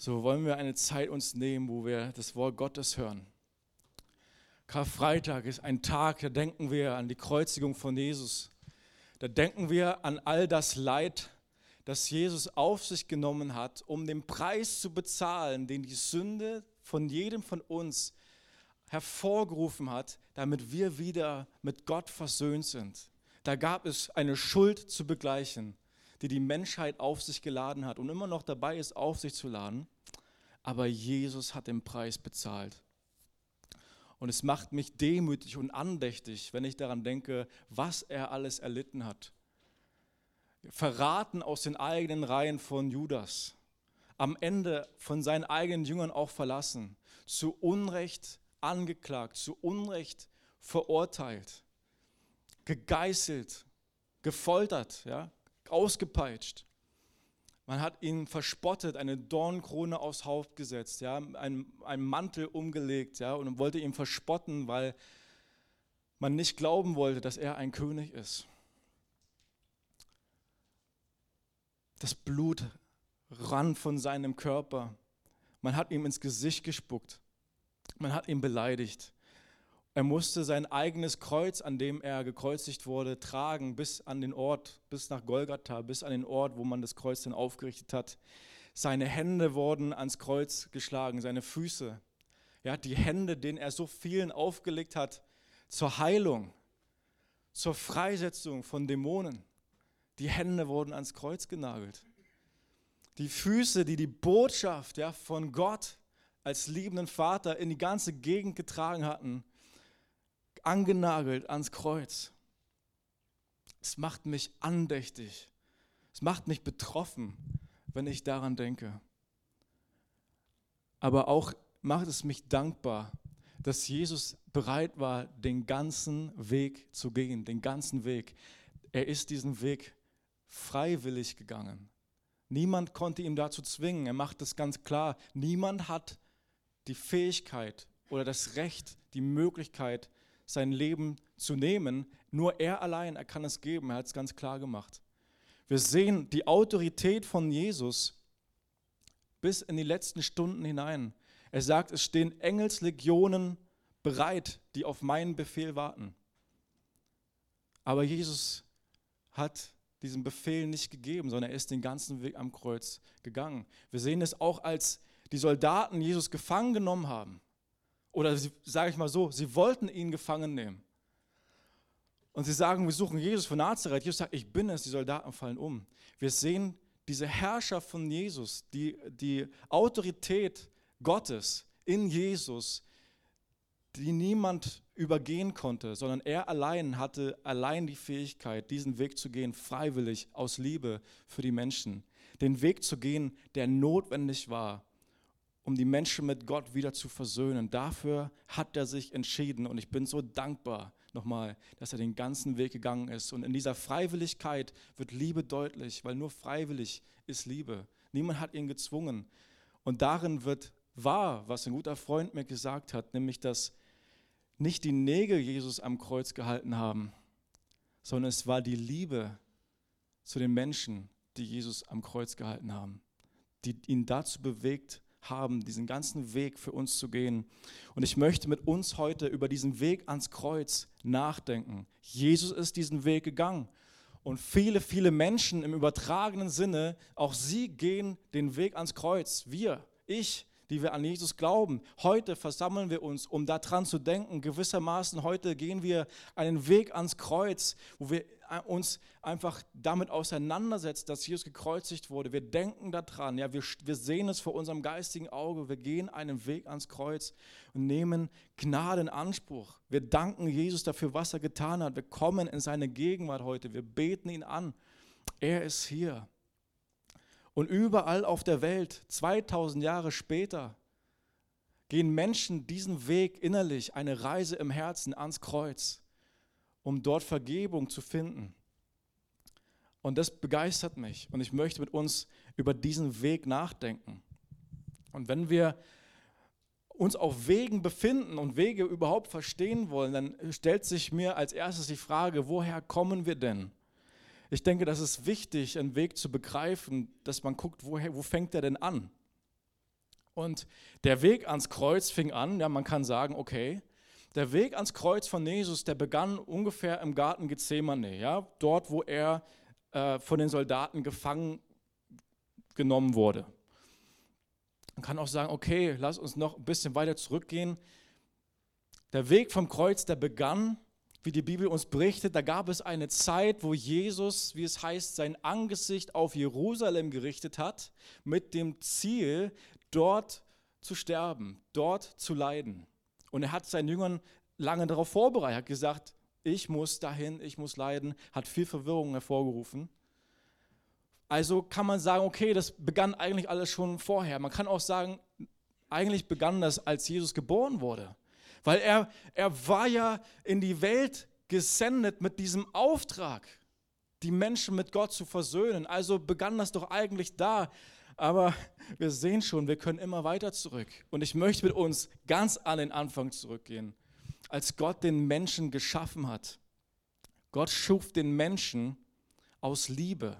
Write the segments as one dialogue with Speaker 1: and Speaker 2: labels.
Speaker 1: so wollen wir eine Zeit uns nehmen, wo wir das Wort Gottes hören. Karfreitag ist ein Tag, da denken wir an die Kreuzigung von Jesus. Da denken wir an all das Leid, das Jesus auf sich genommen hat, um den Preis zu bezahlen, den die Sünde von jedem von uns hervorgerufen hat, damit wir wieder mit Gott versöhnt sind. Da gab es eine Schuld zu begleichen die die Menschheit auf sich geladen hat und immer noch dabei ist, auf sich zu laden. Aber Jesus hat den Preis bezahlt. Und es macht mich demütig und andächtig, wenn ich daran denke, was er alles erlitten hat. Verraten aus den eigenen Reihen von Judas. Am Ende von seinen eigenen Jüngern auch verlassen. Zu Unrecht angeklagt, zu Unrecht verurteilt. Gegeißelt, gefoltert, ja, ausgepeitscht. Man hat ihn verspottet, eine Dornkrone aufs Haupt gesetzt, ja, einen, einen Mantel umgelegt ja, und wollte ihn verspotten, weil man nicht glauben wollte, dass er ein König ist. Das Blut rann von seinem Körper. Man hat ihm ins Gesicht gespuckt. Man hat ihn beleidigt. Er musste sein eigenes Kreuz, an dem er gekreuzigt wurde, tragen bis an den Ort, bis nach Golgatha, bis an den Ort, wo man das Kreuz dann aufgerichtet hat. Seine Hände wurden ans Kreuz geschlagen, seine Füße. Ja, die Hände, denen er so vielen aufgelegt hat, zur Heilung, zur Freisetzung von Dämonen. Die Hände wurden ans Kreuz genagelt. Die Füße, die die Botschaft ja, von Gott als liebenden Vater in die ganze Gegend getragen hatten, angenagelt ans Kreuz. Es macht mich andächtig. Es macht mich betroffen, wenn ich daran denke. Aber auch macht es mich dankbar, dass Jesus bereit war, den ganzen Weg zu gehen, den ganzen Weg. Er ist diesen Weg freiwillig gegangen. Niemand konnte ihn dazu zwingen. Er macht es ganz klar. Niemand hat die Fähigkeit oder das Recht, die Möglichkeit, sein Leben zu nehmen. Nur er allein, er kann es geben, er hat es ganz klar gemacht. Wir sehen die Autorität von Jesus bis in die letzten Stunden hinein. Er sagt, es stehen Engelslegionen bereit, die auf meinen Befehl warten. Aber Jesus hat diesen Befehl nicht gegeben, sondern er ist den ganzen Weg am Kreuz gegangen. Wir sehen es auch, als die Soldaten Jesus gefangen genommen haben. Oder sage ich mal so, sie wollten ihn gefangen nehmen. Und sie sagen, wir suchen Jesus von Nazareth. Jesus sagt, ich bin es, die Soldaten fallen um. Wir sehen diese Herrschaft von Jesus, die, die Autorität Gottes in Jesus, die niemand übergehen konnte, sondern er allein hatte allein die Fähigkeit, diesen Weg zu gehen, freiwillig, aus Liebe für die Menschen. Den Weg zu gehen, der notwendig war, um die Menschen mit Gott wieder zu versöhnen. Dafür hat er sich entschieden und ich bin so dankbar nochmal, dass er den ganzen Weg gegangen ist. Und in dieser Freiwilligkeit wird Liebe deutlich, weil nur freiwillig ist Liebe. Niemand hat ihn gezwungen. Und darin wird wahr, was ein guter Freund mir gesagt hat, nämlich dass nicht die Nägel Jesus am Kreuz gehalten haben, sondern es war die Liebe zu den Menschen, die Jesus am Kreuz gehalten haben, die ihn dazu bewegt haben, diesen ganzen Weg für uns zu gehen. Und ich möchte mit uns heute über diesen Weg ans Kreuz nachdenken. Jesus ist diesen Weg gegangen. Und viele, viele Menschen im übertragenen Sinne, auch sie gehen den Weg ans Kreuz. Wir, ich, die wir an Jesus glauben. Heute versammeln wir uns, um daran zu denken. Gewissermaßen heute gehen wir einen Weg ans Kreuz, wo wir uns einfach damit auseinandersetzen, dass Jesus gekreuzigt wurde. Wir denken daran, ja, wir, wir sehen es vor unserem geistigen Auge. Wir gehen einen Weg ans Kreuz und nehmen Gnade in Anspruch. Wir danken Jesus dafür, was er getan hat. Wir kommen in seine Gegenwart heute. Wir beten ihn an. Er ist hier. Und überall auf der Welt, 2000 Jahre später, gehen Menschen diesen Weg innerlich, eine Reise im Herzen ans Kreuz, um dort Vergebung zu finden. Und das begeistert mich und ich möchte mit uns über diesen Weg nachdenken. Und wenn wir uns auf Wegen befinden und Wege überhaupt verstehen wollen, dann stellt sich mir als erstes die Frage, woher kommen wir denn? Ich denke, das ist wichtig, einen Weg zu begreifen, dass man guckt, woher, wo fängt er denn an? Und der Weg ans Kreuz fing an, ja, man kann sagen, okay, der Weg ans Kreuz von Jesus, der begann ungefähr im Garten Gethsemane, ja, dort, wo er äh, von den Soldaten gefangen genommen wurde. Man kann auch sagen, okay, lass uns noch ein bisschen weiter zurückgehen. Der Weg vom Kreuz, der begann, wie die Bibel uns berichtet, da gab es eine Zeit, wo Jesus, wie es heißt, sein Angesicht auf Jerusalem gerichtet hat, mit dem Ziel, dort zu sterben, dort zu leiden. Und er hat seinen Jüngern lange darauf vorbereitet, hat gesagt, ich muss dahin, ich muss leiden, hat viel Verwirrung hervorgerufen. Also kann man sagen, okay, das begann eigentlich alles schon vorher. Man kann auch sagen, eigentlich begann das, als Jesus geboren wurde. Weil er, er war ja in die Welt gesendet mit diesem Auftrag, die Menschen mit Gott zu versöhnen. Also begann das doch eigentlich da. Aber wir sehen schon, wir können immer weiter zurück. Und ich möchte mit uns ganz an den Anfang zurückgehen, als Gott den Menschen geschaffen hat. Gott schuf den Menschen aus Liebe.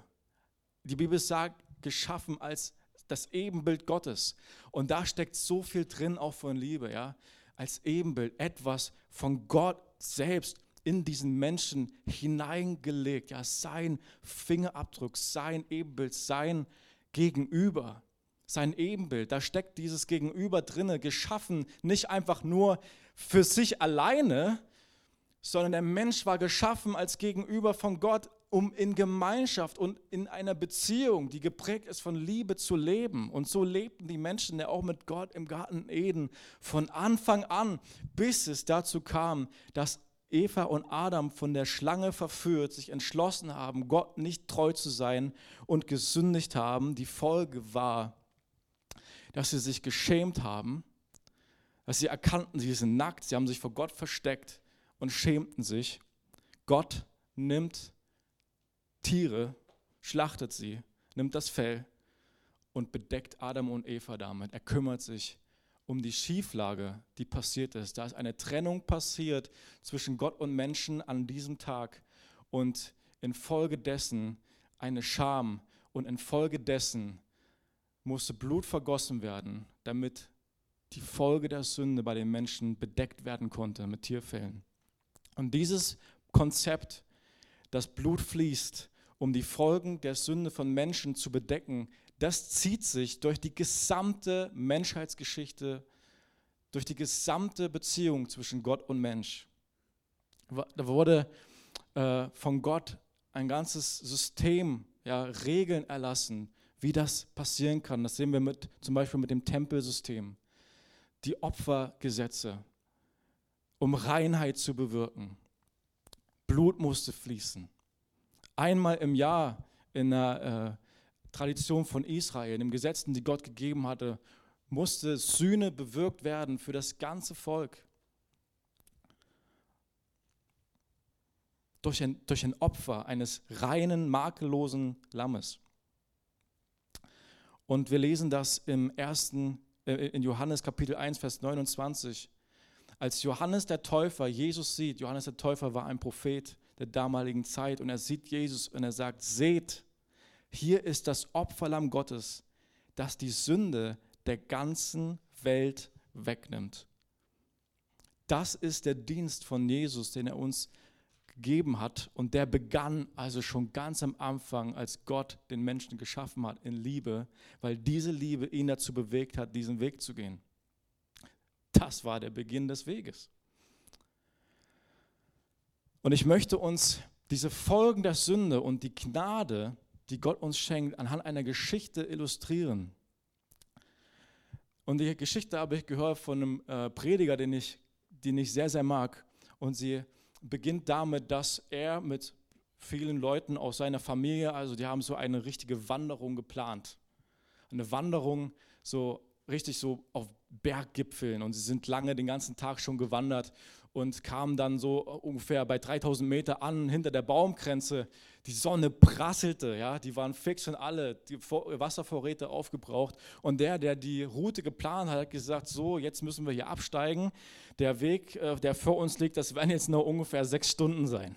Speaker 1: Die Bibel sagt, geschaffen als das Ebenbild Gottes. Und da steckt so viel drin, auch von Liebe, ja. Als Ebenbild, etwas von Gott selbst in diesen Menschen hineingelegt, ja. Sein Fingerabdruck, sein Ebenbild, sein Gegenüber sein Ebenbild. Da steckt dieses Gegenüber drinne, geschaffen nicht einfach nur für sich alleine, sondern der Mensch war geschaffen als Gegenüber von Gott, um in Gemeinschaft und in einer Beziehung, die geprägt ist von Liebe, zu leben. Und so lebten die Menschen ja auch mit Gott im Garten Eden von Anfang an, bis es dazu kam, dass Eva und Adam von der Schlange verführt, sich entschlossen haben, Gott nicht treu zu sein und gesündigt haben. Die Folge war, dass sie sich geschämt haben, dass sie erkannten, sie sind nackt, sie haben sich vor Gott versteckt und schämten sich. Gott nimmt Tiere, schlachtet sie, nimmt das Fell und bedeckt Adam und Eva damit. Er kümmert sich um die Schieflage, die passiert ist. Da ist eine Trennung passiert zwischen Gott und Menschen an diesem Tag und infolgedessen eine Scham und infolgedessen musste Blut vergossen werden, damit die Folge der Sünde bei den Menschen bedeckt werden konnte mit Tierfällen. Und dieses Konzept, dass Blut fließt, um die Folgen der Sünde von Menschen zu bedecken, das zieht sich durch die gesamte Menschheitsgeschichte, durch die gesamte Beziehung zwischen Gott und Mensch. Da wurde äh, von Gott ein ganzes System, ja, Regeln erlassen, wie das passieren kann. Das sehen wir mit, zum Beispiel mit dem Tempelsystem. Die Opfergesetze, um Reinheit zu bewirken. Blut musste fließen. Einmal im Jahr in der äh, Tradition von Israel, den Gesetzen, die Gott gegeben hatte, musste Sühne bewirkt werden für das ganze Volk. Durch ein, durch ein Opfer eines reinen, makellosen Lammes. Und wir lesen das im ersten, äh, in Johannes Kapitel 1, Vers 29. Als Johannes der Täufer Jesus sieht, Johannes der Täufer war ein Prophet der damaligen Zeit und er sieht Jesus und er sagt, seht, hier ist das Opferlamm Gottes, das die Sünde der ganzen Welt wegnimmt. Das ist der Dienst von Jesus, den er uns gegeben hat. Und der begann also schon ganz am Anfang, als Gott den Menschen geschaffen hat, in Liebe, weil diese Liebe ihn dazu bewegt hat, diesen Weg zu gehen. Das war der Beginn des Weges. Und ich möchte uns diese Folgen der Sünde und die Gnade, die Gott uns schenkt, anhand einer Geschichte illustrieren. Und die Geschichte habe ich gehört von einem äh, Prediger, den ich, den ich sehr, sehr mag. Und sie beginnt damit, dass er mit vielen Leuten aus seiner Familie, also die haben so eine richtige Wanderung geplant. Eine Wanderung so richtig so auf Berggipfeln und sie sind lange den ganzen Tag schon gewandert und kamen dann so ungefähr bei 3000 Meter an, hinter der Baumgrenze. Die Sonne prasselte, ja, die waren fix und alle, die Wasservorräte aufgebraucht. Und der, der die Route geplant hat, hat gesagt, so, jetzt müssen wir hier absteigen. Der Weg, äh, der vor uns liegt, das werden jetzt nur ungefähr sechs Stunden sein.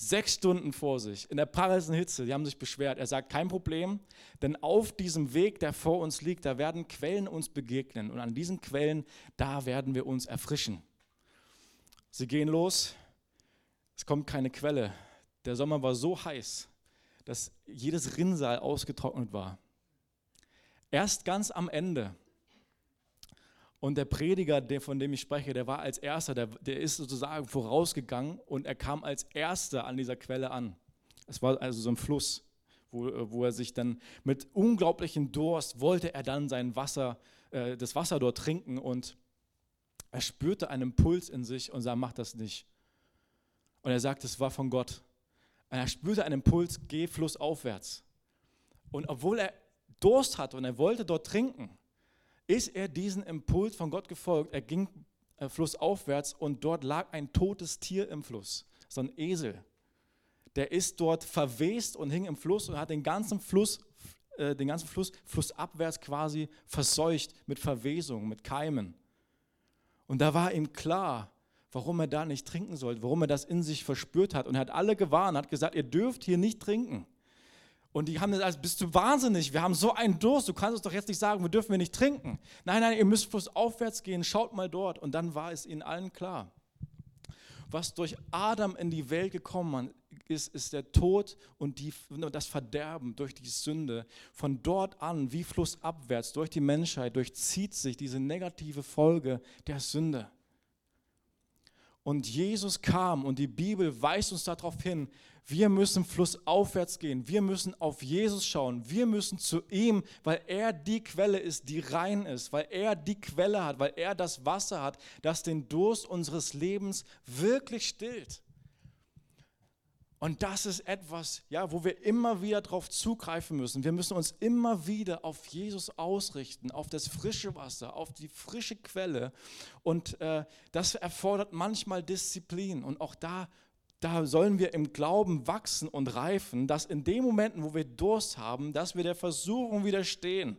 Speaker 1: Sechs Stunden vor sich in der prallsten Hitze. Die haben sich beschwert. Er sagt, kein Problem, denn auf diesem Weg, der vor uns liegt, da werden Quellen uns begegnen. Und an diesen Quellen, da werden wir uns erfrischen. Sie gehen los, es kommt keine Quelle. Der Sommer war so heiß, dass jedes Rinnsal ausgetrocknet war. Erst ganz am Ende. Und der Prediger, der, von dem ich spreche, der war als erster, der, der ist sozusagen vorausgegangen und er kam als erster an dieser Quelle an. Es war also so ein Fluss, wo, wo er sich dann mit unglaublichem Durst wollte er dann sein Wasser, äh, das Wasser dort trinken und er spürte einen Impuls in sich und sah, mach das nicht. Und er sagt, es war von Gott. Und er spürte einen Impuls, geh flussaufwärts. Und obwohl er Durst hatte und er wollte dort trinken, ist er diesen Impuls von Gott gefolgt. Er ging äh, flussaufwärts und dort lag ein totes Tier im Fluss, so ein Esel. Der ist dort verwest und hing im Fluss und hat den ganzen Fluss, äh, den ganzen Fluss flussabwärts quasi verseucht mit Verwesung, mit Keimen. Und da war ihm klar, warum er da nicht trinken sollte, warum er das in sich verspürt hat. Und er hat alle gewarnt, hat gesagt, ihr dürft hier nicht trinken. Und die haben gesagt, bist du wahnsinnig, wir haben so einen Durst, du kannst uns doch jetzt nicht sagen, wir dürfen wir nicht trinken. Nein, nein, ihr müsst bloß aufwärts gehen, schaut mal dort. Und dann war es ihnen allen klar. Was durch Adam in die Welt gekommen ist, ist der Tod und, die, und das Verderben durch die Sünde. Von dort an, wie flussabwärts, durch die Menschheit, durchzieht sich diese negative Folge der Sünde. Und Jesus kam und die Bibel weist uns darauf hin, wir müssen flussaufwärts gehen, wir müssen auf Jesus schauen, wir müssen zu ihm, weil er die Quelle ist, die rein ist, weil er die Quelle hat, weil er das Wasser hat, das den Durst unseres Lebens wirklich stillt. Und das ist etwas, ja, wo wir immer wieder darauf zugreifen müssen. Wir müssen uns immer wieder auf Jesus ausrichten, auf das frische Wasser, auf die frische Quelle. Und äh, das erfordert manchmal Disziplin. Und auch da, da sollen wir im Glauben wachsen und reifen, dass in den Momenten, wo wir Durst haben, dass wir der Versuchung widerstehen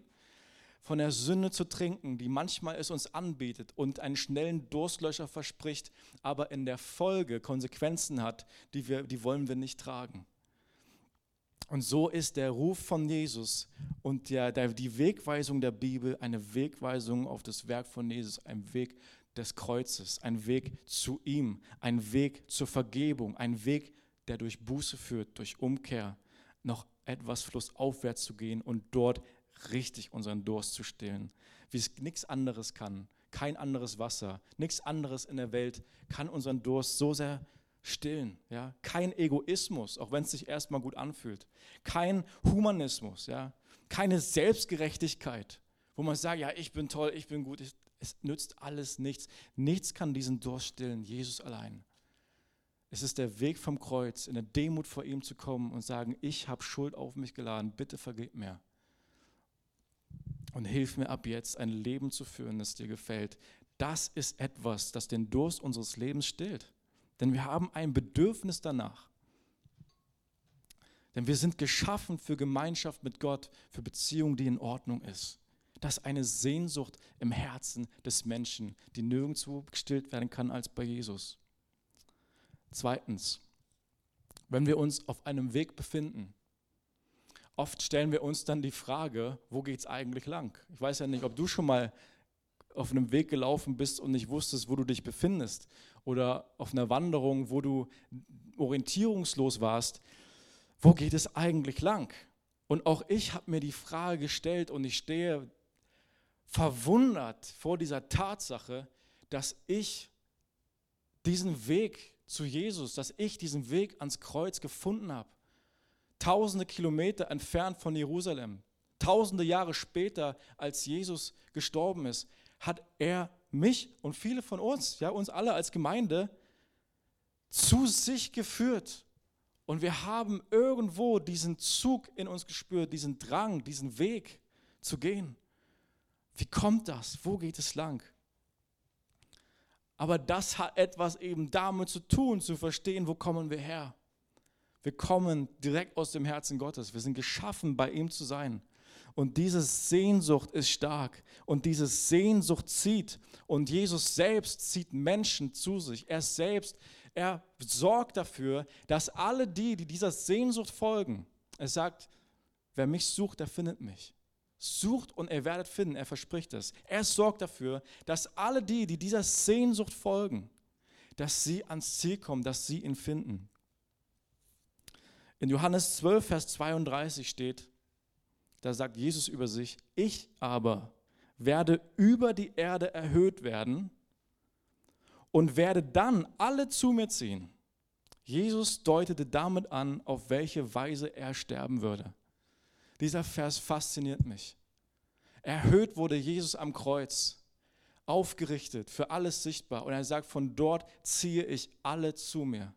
Speaker 1: von der Sünde zu trinken, die manchmal es uns anbietet und einen schnellen Durstlöscher verspricht, aber in der Folge Konsequenzen hat, die, wir, die wollen wir nicht tragen. Und so ist der Ruf von Jesus und der, der, die Wegweisung der Bibel eine Wegweisung auf das Werk von Jesus, ein Weg des Kreuzes, ein Weg zu ihm, ein Weg zur Vergebung, ein Weg, der durch Buße führt, durch Umkehr, noch etwas flussaufwärts zu gehen und dort richtig unseren Durst zu stillen, wie es nichts anderes kann. Kein anderes Wasser, nichts anderes in der Welt kann unseren Durst so sehr stillen. Ja? Kein Egoismus, auch wenn es sich erstmal gut anfühlt. Kein Humanismus, ja? keine Selbstgerechtigkeit, wo man sagt, ja, ich bin toll, ich bin gut. Es nützt alles nichts. Nichts kann diesen Durst stillen, Jesus allein. Es ist der Weg vom Kreuz, in der Demut vor ihm zu kommen und sagen, ich habe Schuld auf mich geladen, bitte vergib mir. Und hilf mir ab jetzt, ein Leben zu führen, das dir gefällt. Das ist etwas, das den Durst unseres Lebens stillt. Denn wir haben ein Bedürfnis danach. Denn wir sind geschaffen für Gemeinschaft mit Gott, für Beziehung, die in Ordnung ist. Das ist eine Sehnsucht im Herzen des Menschen, die nirgendwo gestillt werden kann als bei Jesus. Zweitens, wenn wir uns auf einem Weg befinden, oft stellen wir uns dann die Frage, wo geht es eigentlich lang? Ich weiß ja nicht, ob du schon mal auf einem Weg gelaufen bist und nicht wusstest, wo du dich befindest oder auf einer Wanderung, wo du orientierungslos warst. Wo geht es eigentlich lang? Und auch ich habe mir die Frage gestellt und ich stehe verwundert vor dieser Tatsache, dass ich diesen Weg zu Jesus, dass ich diesen Weg ans Kreuz gefunden habe tausende Kilometer entfernt von Jerusalem, tausende Jahre später, als Jesus gestorben ist, hat er mich und viele von uns, ja, uns alle als Gemeinde, zu sich geführt. Und wir haben irgendwo diesen Zug in uns gespürt, diesen Drang, diesen Weg zu gehen. Wie kommt das? Wo geht es lang? Aber das hat etwas eben damit zu tun, zu verstehen, wo kommen wir her. Wir kommen direkt aus dem Herzen Gottes. Wir sind geschaffen, bei ihm zu sein. Und diese Sehnsucht ist stark. Und diese Sehnsucht zieht. Und Jesus selbst zieht Menschen zu sich. Er selbst Er sorgt dafür, dass alle die, die dieser Sehnsucht folgen, er sagt, wer mich sucht, der findet mich. Sucht und ihr werdet finden, er verspricht es. Er sorgt dafür, dass alle die, die dieser Sehnsucht folgen, dass sie ans Ziel kommen, dass sie ihn finden. In Johannes 12, Vers 32 steht, da sagt Jesus über sich, ich aber werde über die Erde erhöht werden und werde dann alle zu mir ziehen. Jesus deutete damit an, auf welche Weise er sterben würde. Dieser Vers fasziniert mich. Erhöht wurde Jesus am Kreuz, aufgerichtet, für alles sichtbar. Und er sagt, von dort ziehe ich alle zu mir.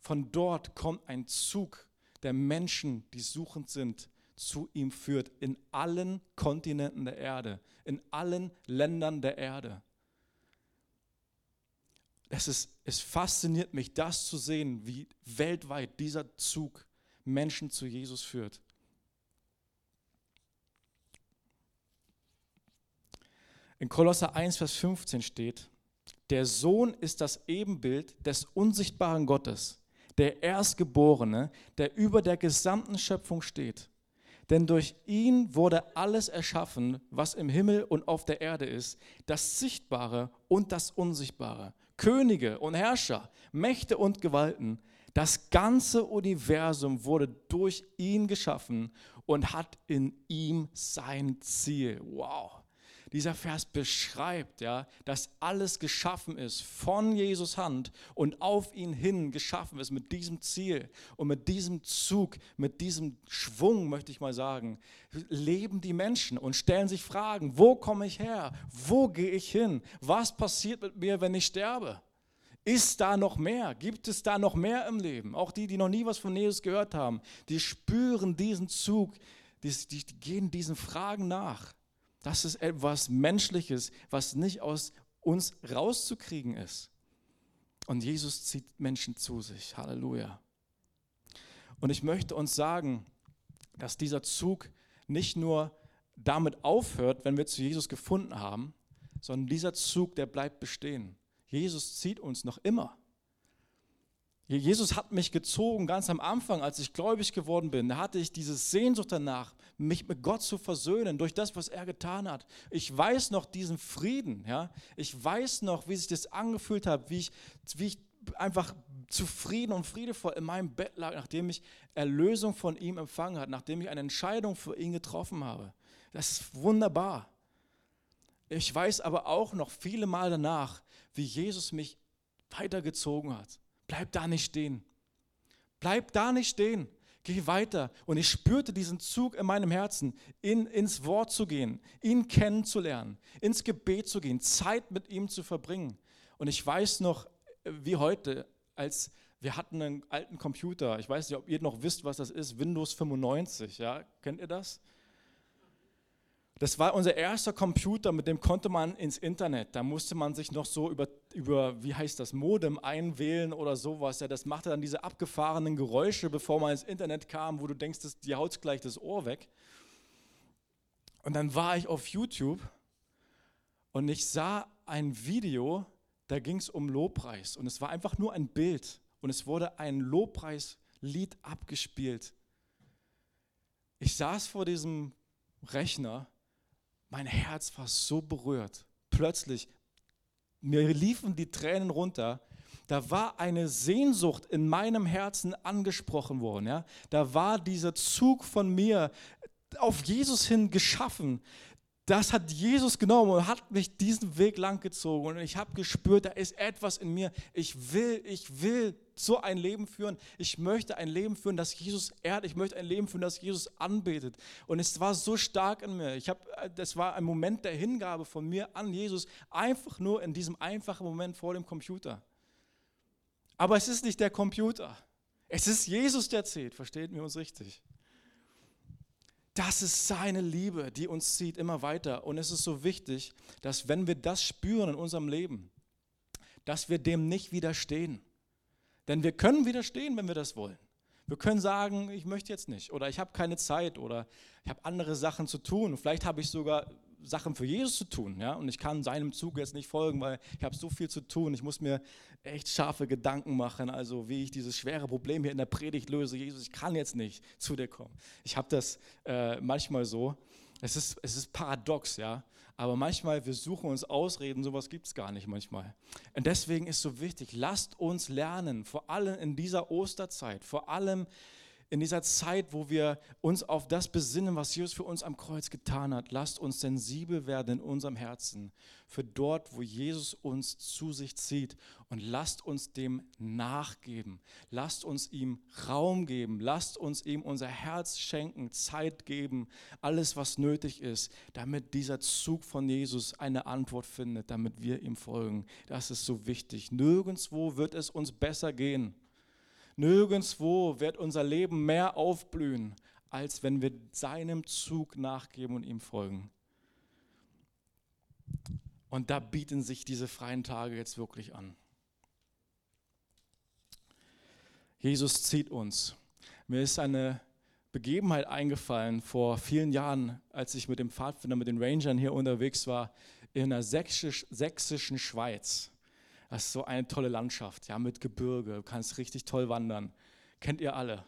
Speaker 1: Von dort kommt ein Zug der Menschen, die suchend sind, zu ihm führt, in allen Kontinenten der Erde, in allen Ländern der Erde. Es, ist, es fasziniert mich, das zu sehen, wie weltweit dieser Zug Menschen zu Jesus führt. In Kolosser 1, Vers 15 steht, der Sohn ist das Ebenbild des unsichtbaren Gottes, der Erstgeborene, der über der gesamten Schöpfung steht. Denn durch ihn wurde alles erschaffen, was im Himmel und auf der Erde ist, das Sichtbare und das Unsichtbare, Könige und Herrscher, Mächte und Gewalten. Das ganze Universum wurde durch ihn geschaffen und hat in ihm sein Ziel. Wow dieser Vers beschreibt, ja, dass alles geschaffen ist von Jesus Hand und auf ihn hin geschaffen ist mit diesem Ziel und mit diesem Zug, mit diesem Schwung, möchte ich mal sagen, leben die Menschen und stellen sich Fragen, wo komme ich her? Wo gehe ich hin? Was passiert mit mir, wenn ich sterbe? Ist da noch mehr? Gibt es da noch mehr im Leben? Auch die, die noch nie was von Jesus gehört haben, die spüren diesen Zug, die, die, die gehen diesen Fragen nach. Das ist etwas Menschliches, was nicht aus uns rauszukriegen ist. Und Jesus zieht Menschen zu sich. Halleluja. Und ich möchte uns sagen, dass dieser Zug nicht nur damit aufhört, wenn wir zu Jesus gefunden haben, sondern dieser Zug, der bleibt bestehen. Jesus zieht uns noch immer. Jesus hat mich gezogen ganz am Anfang, als ich gläubig geworden bin. Da hatte ich diese Sehnsucht danach, mich mit Gott zu versöhnen durch das, was er getan hat. Ich weiß noch diesen Frieden. Ja? Ich weiß noch, wie sich das angefühlt hat, wie ich, wie ich einfach zufrieden und friedevoll in meinem Bett lag, nachdem ich Erlösung von ihm empfangen habe, nachdem ich eine Entscheidung für ihn getroffen habe. Das ist wunderbar. Ich weiß aber auch noch viele Mal danach, wie Jesus mich weitergezogen hat Bleib da nicht stehen. Bleib da nicht stehen. Geh weiter. Und ich spürte diesen Zug in meinem Herzen, in, ins Wort zu gehen, ihn kennenzulernen, ins Gebet zu gehen, Zeit mit ihm zu verbringen. Und ich weiß noch, wie heute, als wir hatten einen alten Computer, ich weiß nicht, ob ihr noch wisst, was das ist, Windows 95, ja, kennt ihr das? Das war unser erster Computer, mit dem konnte man ins Internet. Da musste man sich noch so über, über wie heißt das, Modem einwählen oder sowas. Ja, das machte dann diese abgefahrenen Geräusche, bevor man ins Internet kam, wo du denkst, das, die haut gleich das Ohr weg. Und dann war ich auf YouTube und ich sah ein Video, da ging es um Lobpreis. Und es war einfach nur ein Bild und es wurde ein Lobpreislied abgespielt. Ich saß vor diesem Rechner mein Herz war so berührt. Plötzlich, mir liefen die Tränen runter. Da war eine Sehnsucht in meinem Herzen angesprochen worden. Ja? Da war dieser Zug von mir auf Jesus hin geschaffen das hat Jesus genommen und hat mich diesen Weg lang gezogen. Und ich habe gespürt, da ist etwas in mir. Ich will, ich will so ein Leben führen. Ich möchte ein Leben führen, das Jesus ehrt. Ich möchte ein Leben führen, das Jesus anbetet. Und es war so stark in mir. Ich habe, das war ein Moment der Hingabe von mir an Jesus, einfach nur in diesem einfachen Moment vor dem Computer. Aber es ist nicht der Computer. Es ist Jesus, der zählt. Versteht mir uns richtig? Das ist seine Liebe, die uns zieht immer weiter. Und es ist so wichtig, dass wenn wir das spüren in unserem Leben, dass wir dem nicht widerstehen. Denn wir können widerstehen, wenn wir das wollen. Wir können sagen, ich möchte jetzt nicht oder ich habe keine Zeit oder ich habe andere Sachen zu tun. Vielleicht habe ich sogar Sachen für Jesus zu tun. Ja? Und ich kann seinem Zug jetzt nicht folgen, weil ich habe so viel zu tun. Ich muss mir echt scharfe Gedanken machen, also wie ich dieses schwere Problem hier in der Predigt löse. Jesus, ich kann jetzt nicht zu dir kommen. Ich habe das äh, manchmal so. Es ist, es ist paradox, ja. Aber manchmal, wir suchen uns Ausreden, sowas gibt es gar nicht manchmal. Und deswegen ist so wichtig, lasst uns lernen, vor allem in dieser Osterzeit, vor allem in dieser Zeit, wo wir uns auf das besinnen, was Jesus für uns am Kreuz getan hat, lasst uns sensibel werden in unserem Herzen für dort, wo Jesus uns zu sich zieht und lasst uns dem nachgeben. Lasst uns ihm Raum geben, lasst uns ihm unser Herz schenken, Zeit geben, alles, was nötig ist, damit dieser Zug von Jesus eine Antwort findet, damit wir ihm folgen. Das ist so wichtig. Nirgendwo wird es uns besser gehen Nirgendwo wird unser Leben mehr aufblühen, als wenn wir seinem Zug nachgeben und ihm folgen. Und da bieten sich diese freien Tage jetzt wirklich an. Jesus zieht uns. Mir ist eine Begebenheit eingefallen vor vielen Jahren, als ich mit dem Pfadfinder, mit den Rangern hier unterwegs war, in der sächsischen Schweiz. Das ist so eine tolle Landschaft, ja, mit Gebirge. Du kannst richtig toll wandern. Kennt ihr alle.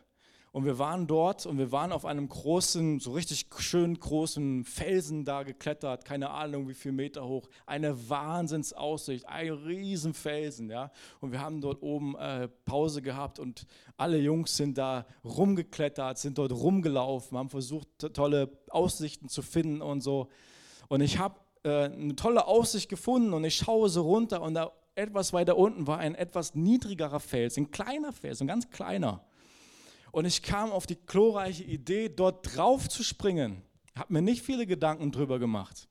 Speaker 1: Und wir waren dort und wir waren auf einem großen, so richtig schön großen Felsen da geklettert, keine Ahnung wie viel Meter hoch. Eine Wahnsinnsaussicht, ein Riesenfelsen, ja. Und wir haben dort oben äh, Pause gehabt und alle Jungs sind da rumgeklettert, sind dort rumgelaufen, haben versucht, tolle Aussichten zu finden und so. Und ich habe äh, eine tolle Aussicht gefunden und ich schaue so runter und da etwas weiter unten war ein etwas niedrigerer Fels, ein kleiner Fels, ein ganz kleiner. Und ich kam auf die glorreiche Idee, dort drauf zu springen. Habe mir nicht viele Gedanken drüber gemacht.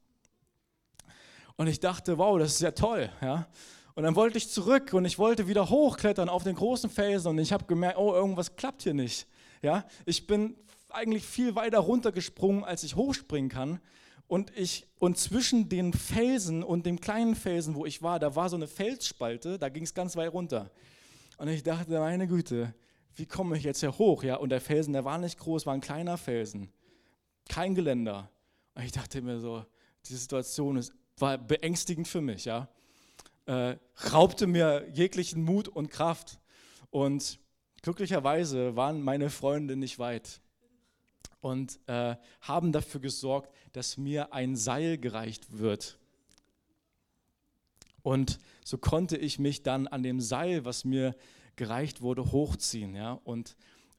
Speaker 1: Und ich dachte, wow, das ist ja toll. Ja? Und dann wollte ich zurück und ich wollte wieder hochklettern auf den großen Felsen und ich habe gemerkt, oh, irgendwas klappt hier nicht. Ja? Ich bin eigentlich viel weiter runtergesprungen, als ich hochspringen kann. Und, ich, und zwischen den Felsen und dem kleinen Felsen, wo ich war, da war so eine Felsspalte, da ging es ganz weit runter. Und ich dachte, meine Güte, wie komme ich jetzt hier hoch? Ja, und der Felsen, der war nicht groß, war ein kleiner Felsen. Kein Geländer. Und ich dachte mir so, die Situation ist, war beängstigend für mich, ja. Äh, raubte mir jeglichen Mut und Kraft. Und glücklicherweise waren meine Freunde nicht weit und äh, haben dafür gesorgt, dass mir ein Seil gereicht wird. Und so konnte ich mich dann an dem Seil, was mir gereicht wurde, hochziehen. Ja? Und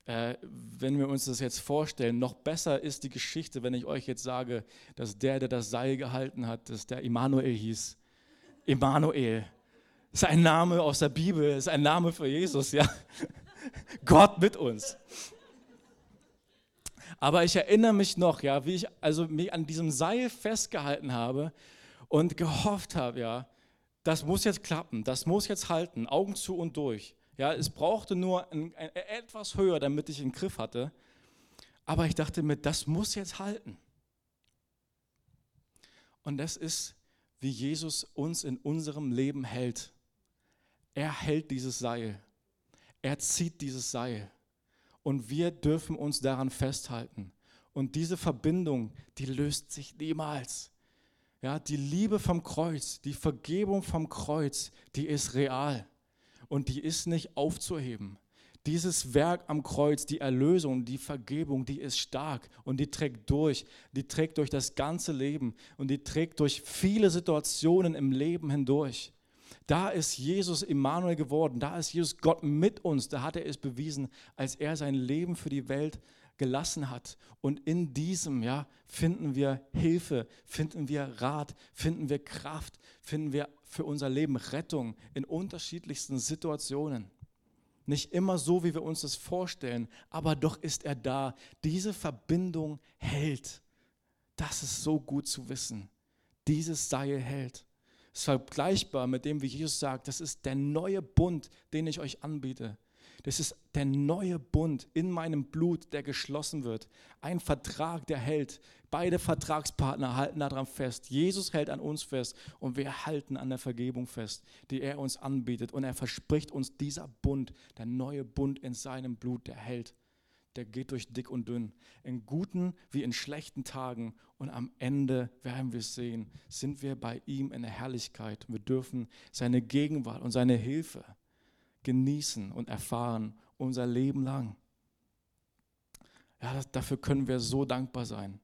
Speaker 1: äh, wenn wir uns das jetzt vorstellen, noch besser ist die Geschichte, wenn ich euch jetzt sage, dass der, der das Seil gehalten hat, dass der Immanuel hieß. Immanuel. Ist ein Name aus der Bibel, ist ein Name für Jesus, ja. Gott mit uns. Aber ich erinnere mich noch, ja, wie ich also mich an diesem Seil festgehalten habe und gehofft habe, ja, das muss jetzt klappen, das muss jetzt halten, Augen zu und durch. Ja, es brauchte nur ein, ein, etwas höher, damit ich einen Griff hatte. Aber ich dachte mir, das muss jetzt halten. Und das ist, wie Jesus uns in unserem Leben hält. Er hält dieses Seil. Er zieht dieses Seil und wir dürfen uns daran festhalten. Und diese Verbindung, die löst sich niemals. Ja, die Liebe vom Kreuz, die Vergebung vom Kreuz, die ist real und die ist nicht aufzuheben. Dieses Werk am Kreuz, die Erlösung, die Vergebung, die ist stark und die trägt durch. Die trägt durch das ganze Leben und die trägt durch viele Situationen im Leben hindurch. Da ist Jesus Immanuel geworden, da ist Jesus Gott mit uns, da hat er es bewiesen, als er sein Leben für die Welt gelassen hat. Und in diesem ja, finden wir Hilfe, finden wir Rat, finden wir Kraft, finden wir für unser Leben Rettung in unterschiedlichsten Situationen. Nicht immer so, wie wir uns das vorstellen, aber doch ist er da. Diese Verbindung hält. Das ist so gut zu wissen. Dieses Seil hält ist vergleichbar mit dem, wie Jesus sagt, das ist der neue Bund, den ich euch anbiete. Das ist der neue Bund in meinem Blut, der geschlossen wird. Ein Vertrag, der hält. Beide Vertragspartner halten daran fest. Jesus hält an uns fest und wir halten an der Vergebung fest, die er uns anbietet. Und er verspricht uns dieser Bund, der neue Bund in seinem Blut, der hält. Der geht durch dick und dünn, in guten wie in schlechten Tagen. Und am Ende werden wir sehen, sind wir bei ihm in der Herrlichkeit. Wir dürfen seine Gegenwart und seine Hilfe genießen und erfahren unser Leben lang. Ja, das, dafür können wir so dankbar sein.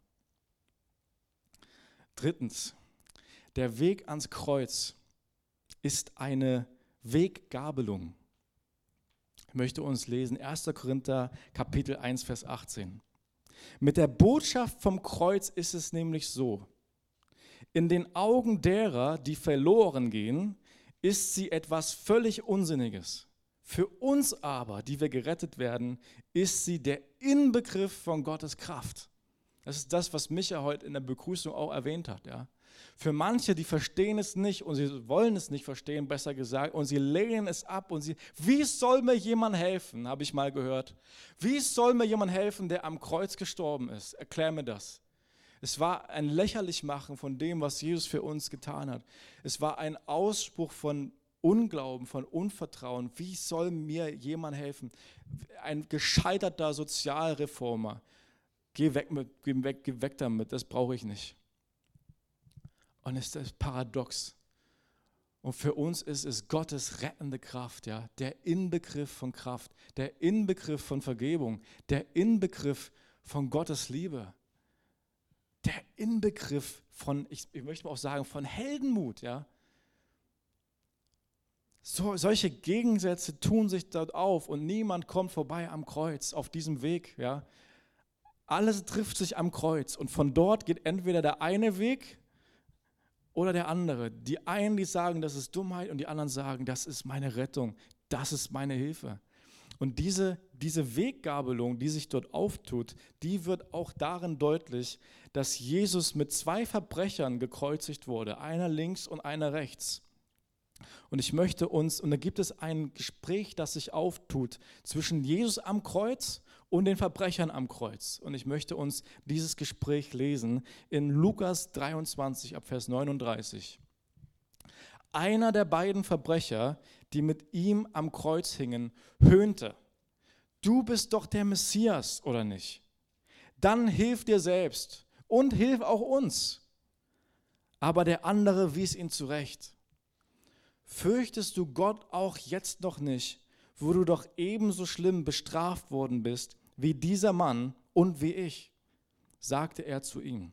Speaker 1: Drittens, der Weg ans Kreuz ist eine Weggabelung. Möchte uns lesen 1. Korinther Kapitel 1, Vers 18. Mit der Botschaft vom Kreuz ist es nämlich so, in den Augen derer, die verloren gehen, ist sie etwas völlig Unsinniges. Für uns aber, die wir gerettet werden, ist sie der Inbegriff von Gottes Kraft. Das ist das, was Micha heute in der Begrüßung auch erwähnt hat. Ja. Für manche, die verstehen es nicht und sie wollen es nicht verstehen, besser gesagt, und sie lehnen es ab und sie, wie soll mir jemand helfen, habe ich mal gehört. Wie soll mir jemand helfen, der am Kreuz gestorben ist? Erklär mir das. Es war ein Lächerlichmachen von dem, was Jesus für uns getan hat. Es war ein Ausspruch von Unglauben, von Unvertrauen. Wie soll mir jemand helfen? Ein gescheiterter Sozialreformer. Geh weg, mit, geh weg, geh weg damit, das brauche ich nicht. Und ist paradox. Und für uns ist es Gottes rettende Kraft, ja, der Inbegriff von Kraft, der Inbegriff von Vergebung, der Inbegriff von Gottes Liebe, der Inbegriff von, ich, ich möchte auch sagen, von Heldenmut, ja. So, solche Gegensätze tun sich dort auf und niemand kommt vorbei am Kreuz auf diesem Weg, ja. Alles trifft sich am Kreuz und von dort geht entweder der eine Weg oder der andere. Die einen, die sagen, das ist Dummheit und die anderen sagen, das ist meine Rettung, das ist meine Hilfe. Und diese, diese Weggabelung, die sich dort auftut, die wird auch darin deutlich, dass Jesus mit zwei Verbrechern gekreuzigt wurde, einer links und einer rechts. Und ich möchte uns, und da gibt es ein Gespräch, das sich auftut zwischen Jesus am Kreuz und den Verbrechern am Kreuz. Und ich möchte uns dieses Gespräch lesen in Lukas 23 ab Vers 39. Einer der beiden Verbrecher, die mit ihm am Kreuz hingen, höhnte, du bist doch der Messias, oder nicht? Dann hilf dir selbst und hilf auch uns. Aber der andere wies ihn zurecht. Fürchtest du Gott auch jetzt noch nicht, wo du doch ebenso schlimm bestraft worden bist wie dieser Mann und wie ich, sagte er zu ihm.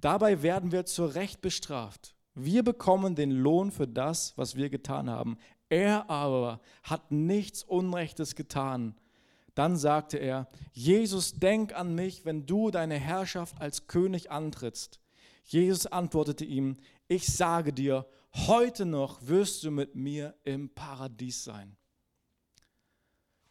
Speaker 1: Dabei werden wir zu Recht bestraft. Wir bekommen den Lohn für das, was wir getan haben. Er aber hat nichts Unrechtes getan. Dann sagte er, Jesus, denk an mich, wenn du deine Herrschaft als König antrittst. Jesus antwortete ihm, ich sage dir, heute noch wirst du mit mir im Paradies sein.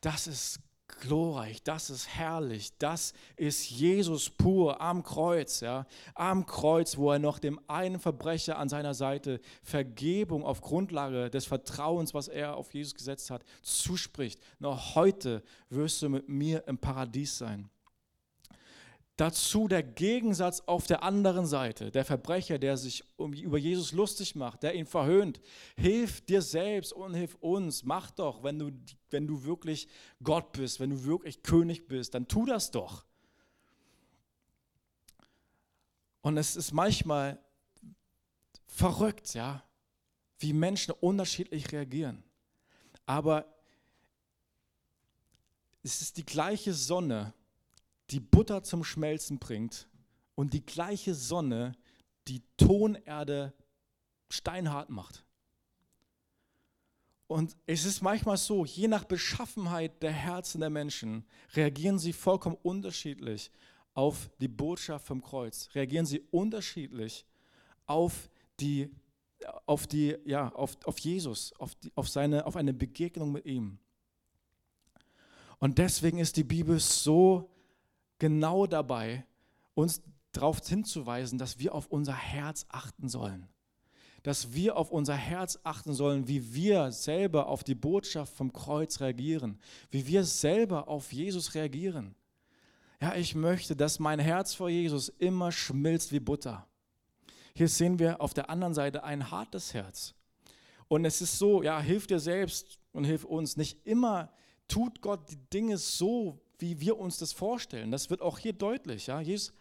Speaker 1: Das ist glorreich, das ist herrlich, das ist Jesus pur am Kreuz, ja, am Kreuz, wo er noch dem einen Verbrecher an seiner Seite Vergebung auf Grundlage des Vertrauens, was er auf Jesus gesetzt hat, zuspricht. Noch heute wirst du mit mir im Paradies sein. Dazu der Gegensatz auf der anderen Seite, der Verbrecher, der sich über Jesus lustig macht, der ihn verhöhnt. Hilf dir selbst und hilf uns. Mach doch, wenn du, wenn du wirklich Gott bist, wenn du wirklich König bist, dann tu das doch. Und es ist manchmal verrückt, ja, wie Menschen unterschiedlich reagieren. Aber es ist die gleiche Sonne, die Butter zum Schmelzen bringt und die gleiche Sonne die Tonerde steinhart macht. Und es ist manchmal so, je nach Beschaffenheit der Herzen der Menschen reagieren sie vollkommen unterschiedlich auf die Botschaft vom Kreuz. Reagieren sie unterschiedlich auf die, auf die, ja, auf, auf Jesus, auf, die, auf, seine, auf eine Begegnung mit ihm. Und deswegen ist die Bibel so genau dabei, uns darauf hinzuweisen, dass wir auf unser Herz achten sollen. Dass wir auf unser Herz achten sollen, wie wir selber auf die Botschaft vom Kreuz reagieren, wie wir selber auf Jesus reagieren. Ja, ich möchte, dass mein Herz vor Jesus immer schmilzt wie Butter. Hier sehen wir auf der anderen Seite ein hartes Herz. Und es ist so, ja, hilf dir selbst und hilf uns. Nicht immer tut Gott die Dinge so, wie wir uns das vorstellen. Das wird auch hier deutlich. Ja? Jesus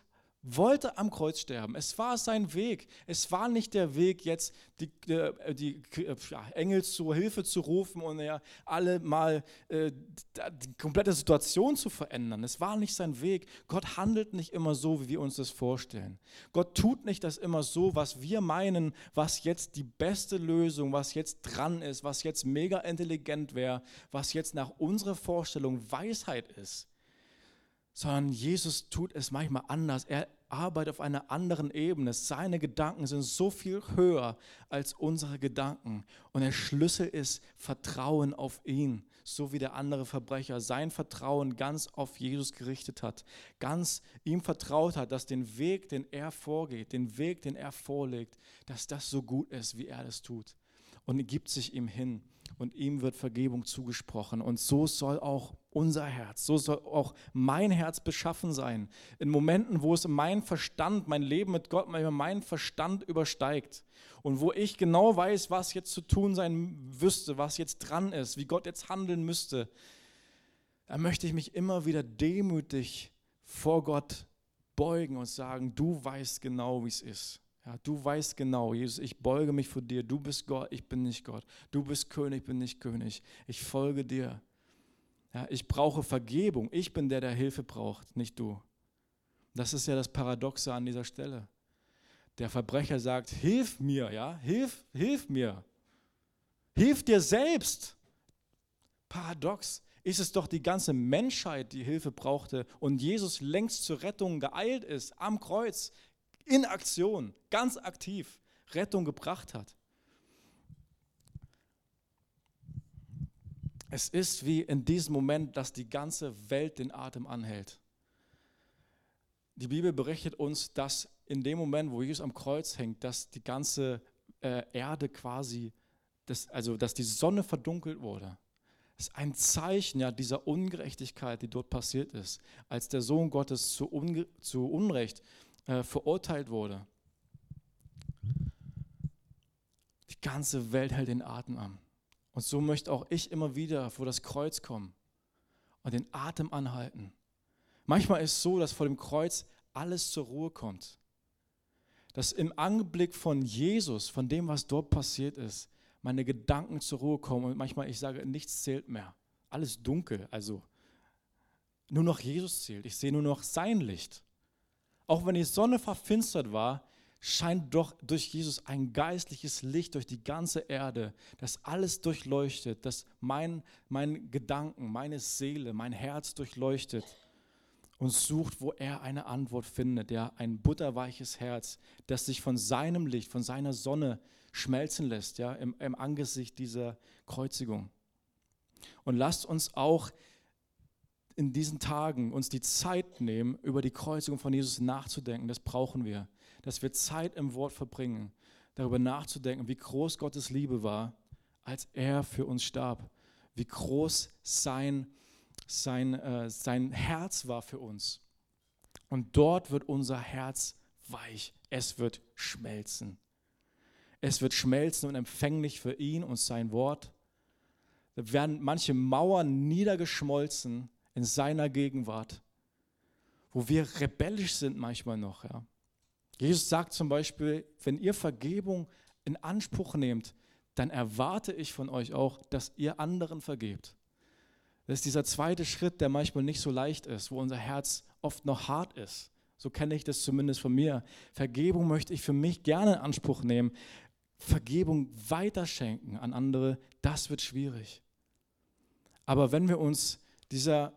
Speaker 1: wollte am Kreuz sterben. Es war sein Weg. Es war nicht der Weg, jetzt die, äh, die, die ja, Engel zur Hilfe zu rufen und ja, alle mal äh, die komplette Situation zu verändern. Es war nicht sein Weg. Gott handelt nicht immer so, wie wir uns das vorstellen. Gott tut nicht das immer so, was wir meinen, was jetzt die beste Lösung, was jetzt dran ist, was jetzt mega intelligent wäre, was jetzt nach unserer Vorstellung Weisheit ist sondern Jesus tut es manchmal anders. Er arbeitet auf einer anderen Ebene. Seine Gedanken sind so viel höher als unsere Gedanken. Und der Schlüssel ist Vertrauen auf ihn, so wie der andere Verbrecher sein Vertrauen ganz auf Jesus gerichtet hat, ganz ihm vertraut hat, dass den Weg, den er vorgeht, den Weg, den er vorlegt, dass das so gut ist, wie er das tut. Und er gibt sich ihm hin und ihm wird Vergebung zugesprochen. Und so soll auch unser Herz, so soll auch mein Herz beschaffen sein. In Momenten, wo es mein Verstand, mein Leben mit Gott, meinen Verstand übersteigt und wo ich genau weiß, was jetzt zu tun sein wüsste, was jetzt dran ist, wie Gott jetzt handeln müsste, da möchte ich mich immer wieder demütig vor Gott beugen und sagen, du weißt genau, wie es ist. Ja, du weißt genau, Jesus, ich beuge mich vor dir. Du bist Gott, ich bin nicht Gott. Du bist König, ich bin nicht König. Ich folge dir. Ja, ich brauche Vergebung. Ich bin der, der Hilfe braucht, nicht du. Das ist ja das Paradoxe an dieser Stelle. Der Verbrecher sagt, hilf mir, ja, hilf, hilf mir. Hilf dir selbst. Paradox ist es doch die ganze Menschheit, die Hilfe brauchte und Jesus längst zur Rettung geeilt ist am Kreuz in Aktion, ganz aktiv Rettung gebracht hat. Es ist wie in diesem Moment, dass die ganze Welt den Atem anhält. Die Bibel berichtet uns, dass in dem Moment, wo Jesus am Kreuz hängt, dass die ganze äh, Erde quasi, das, also dass die Sonne verdunkelt wurde. Das ist ein Zeichen ja, dieser Ungerechtigkeit, die dort passiert ist, als der Sohn Gottes zu, Unge zu Unrecht äh, verurteilt wurde. Die ganze Welt hält den Atem an. Und so möchte auch ich immer wieder vor das Kreuz kommen und den Atem anhalten. Manchmal ist es so, dass vor dem Kreuz alles zur Ruhe kommt. Dass im Anblick von Jesus, von dem, was dort passiert ist, meine Gedanken zur Ruhe kommen und manchmal ich sage, nichts zählt mehr. Alles dunkel, also nur noch Jesus zählt. Ich sehe nur noch sein Licht. Auch wenn die Sonne verfinstert war, scheint doch durch Jesus ein geistliches Licht durch die ganze Erde, das alles durchleuchtet, das mein, mein Gedanken, meine Seele, mein Herz durchleuchtet und sucht, wo er eine Antwort findet. Ja, ein butterweiches Herz, das sich von seinem Licht, von seiner Sonne schmelzen lässt, ja, im, im Angesicht dieser Kreuzigung. Und lasst uns auch in diesen Tagen uns die Zeit nehmen, über die Kreuzigung von Jesus nachzudenken. Das brauchen wir. Dass wir Zeit im Wort verbringen, darüber nachzudenken, wie groß Gottes Liebe war, als er für uns starb. Wie groß sein, sein, äh, sein Herz war für uns. Und dort wird unser Herz weich. Es wird schmelzen. Es wird schmelzen und empfänglich für ihn und sein Wort. Da werden manche Mauern niedergeschmolzen in seiner Gegenwart, wo wir rebellisch sind manchmal noch. Ja. Jesus sagt zum Beispiel, wenn ihr Vergebung in Anspruch nehmt, dann erwarte ich von euch auch, dass ihr anderen vergebt. Das ist dieser zweite Schritt, der manchmal nicht so leicht ist, wo unser Herz oft noch hart ist. So kenne ich das zumindest von mir. Vergebung möchte ich für mich gerne in Anspruch nehmen. Vergebung weiterschenken an andere, das wird schwierig. Aber wenn wir uns dieser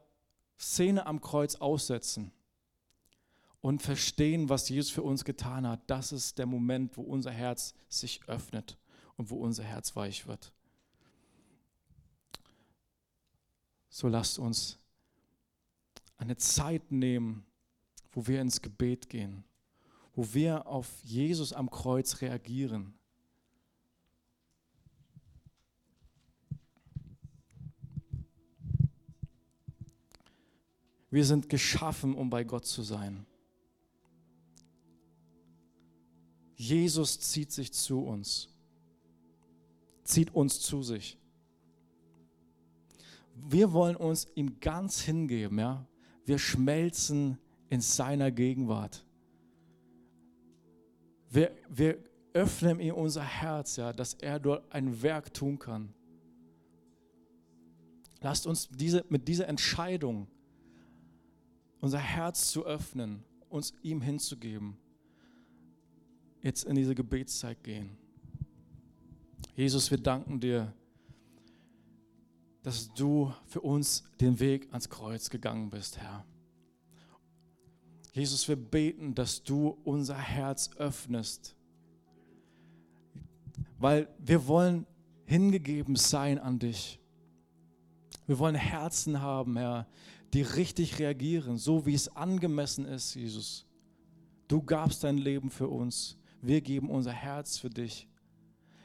Speaker 1: Szene am Kreuz aussetzen und verstehen, was Jesus für uns getan hat, das ist der Moment, wo unser Herz sich öffnet und wo unser Herz weich wird. So lasst uns eine Zeit nehmen, wo wir ins Gebet gehen, wo wir auf Jesus am Kreuz reagieren Wir sind geschaffen, um bei Gott zu sein. Jesus zieht sich zu uns, zieht uns zu sich. wir wollen uns ihm ganz hingeben, ja. Wir schmelzen in seiner Gegenwart. Wir, wir öffnen ihm unser Herz, ja, dass er dort ein Werk tun kann. Lasst uns diese, mit dieser Entscheidung, unser Herz zu öffnen, uns ihm hinzugeben, jetzt in diese Gebetszeit gehen. Jesus, wir danken dir, dass du für uns den Weg ans Kreuz gegangen bist, Herr. Jesus, wir beten, dass du unser Herz öffnest, weil wir wollen hingegeben sein an dich. Wir wollen Herzen haben, Herr, die richtig reagieren, so wie es angemessen ist, Jesus. Du gabst dein Leben für uns. Wir geben unser Herz für dich.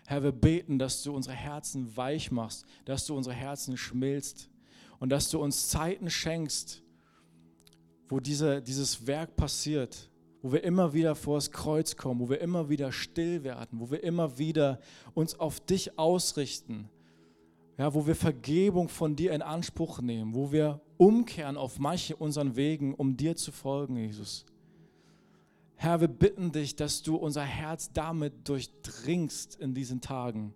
Speaker 1: Herr, wir beten, dass du unsere Herzen weich machst, dass du unsere Herzen schmilzt und dass du uns Zeiten schenkst, wo diese, dieses Werk passiert, wo wir immer wieder vor das Kreuz kommen, wo wir immer wieder still werden, wo wir immer wieder uns auf dich ausrichten, ja, wo wir Vergebung von dir in Anspruch nehmen, wo wir umkehren auf manche unseren Wegen, um dir zu folgen, Jesus. Herr, wir bitten dich, dass du unser Herz damit durchdringst in diesen Tagen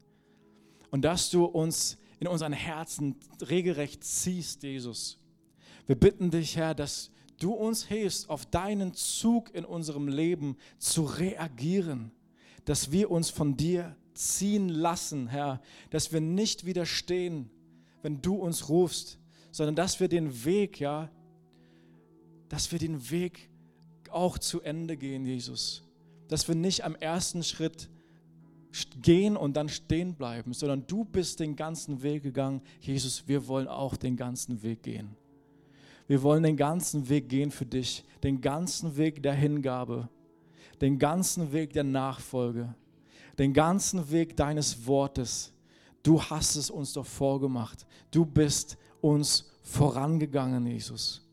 Speaker 1: und dass du uns in unseren Herzen regelrecht ziehst, Jesus. Wir bitten dich, Herr, dass du uns hilfst, auf deinen Zug in unserem Leben zu reagieren, dass wir uns von dir ziehen lassen, Herr, dass wir nicht widerstehen, wenn du uns rufst, sondern dass wir den Weg, ja, dass wir den Weg auch zu Ende gehen, Jesus. Dass wir nicht am ersten Schritt gehen und dann stehen bleiben, sondern du bist den ganzen Weg gegangen. Jesus, wir wollen auch den ganzen Weg gehen. Wir wollen den ganzen Weg gehen für dich, den ganzen Weg der Hingabe, den ganzen Weg der Nachfolge, den ganzen Weg deines Wortes. Du hast es uns doch vorgemacht. Du bist uns vorangegangen, Jesus.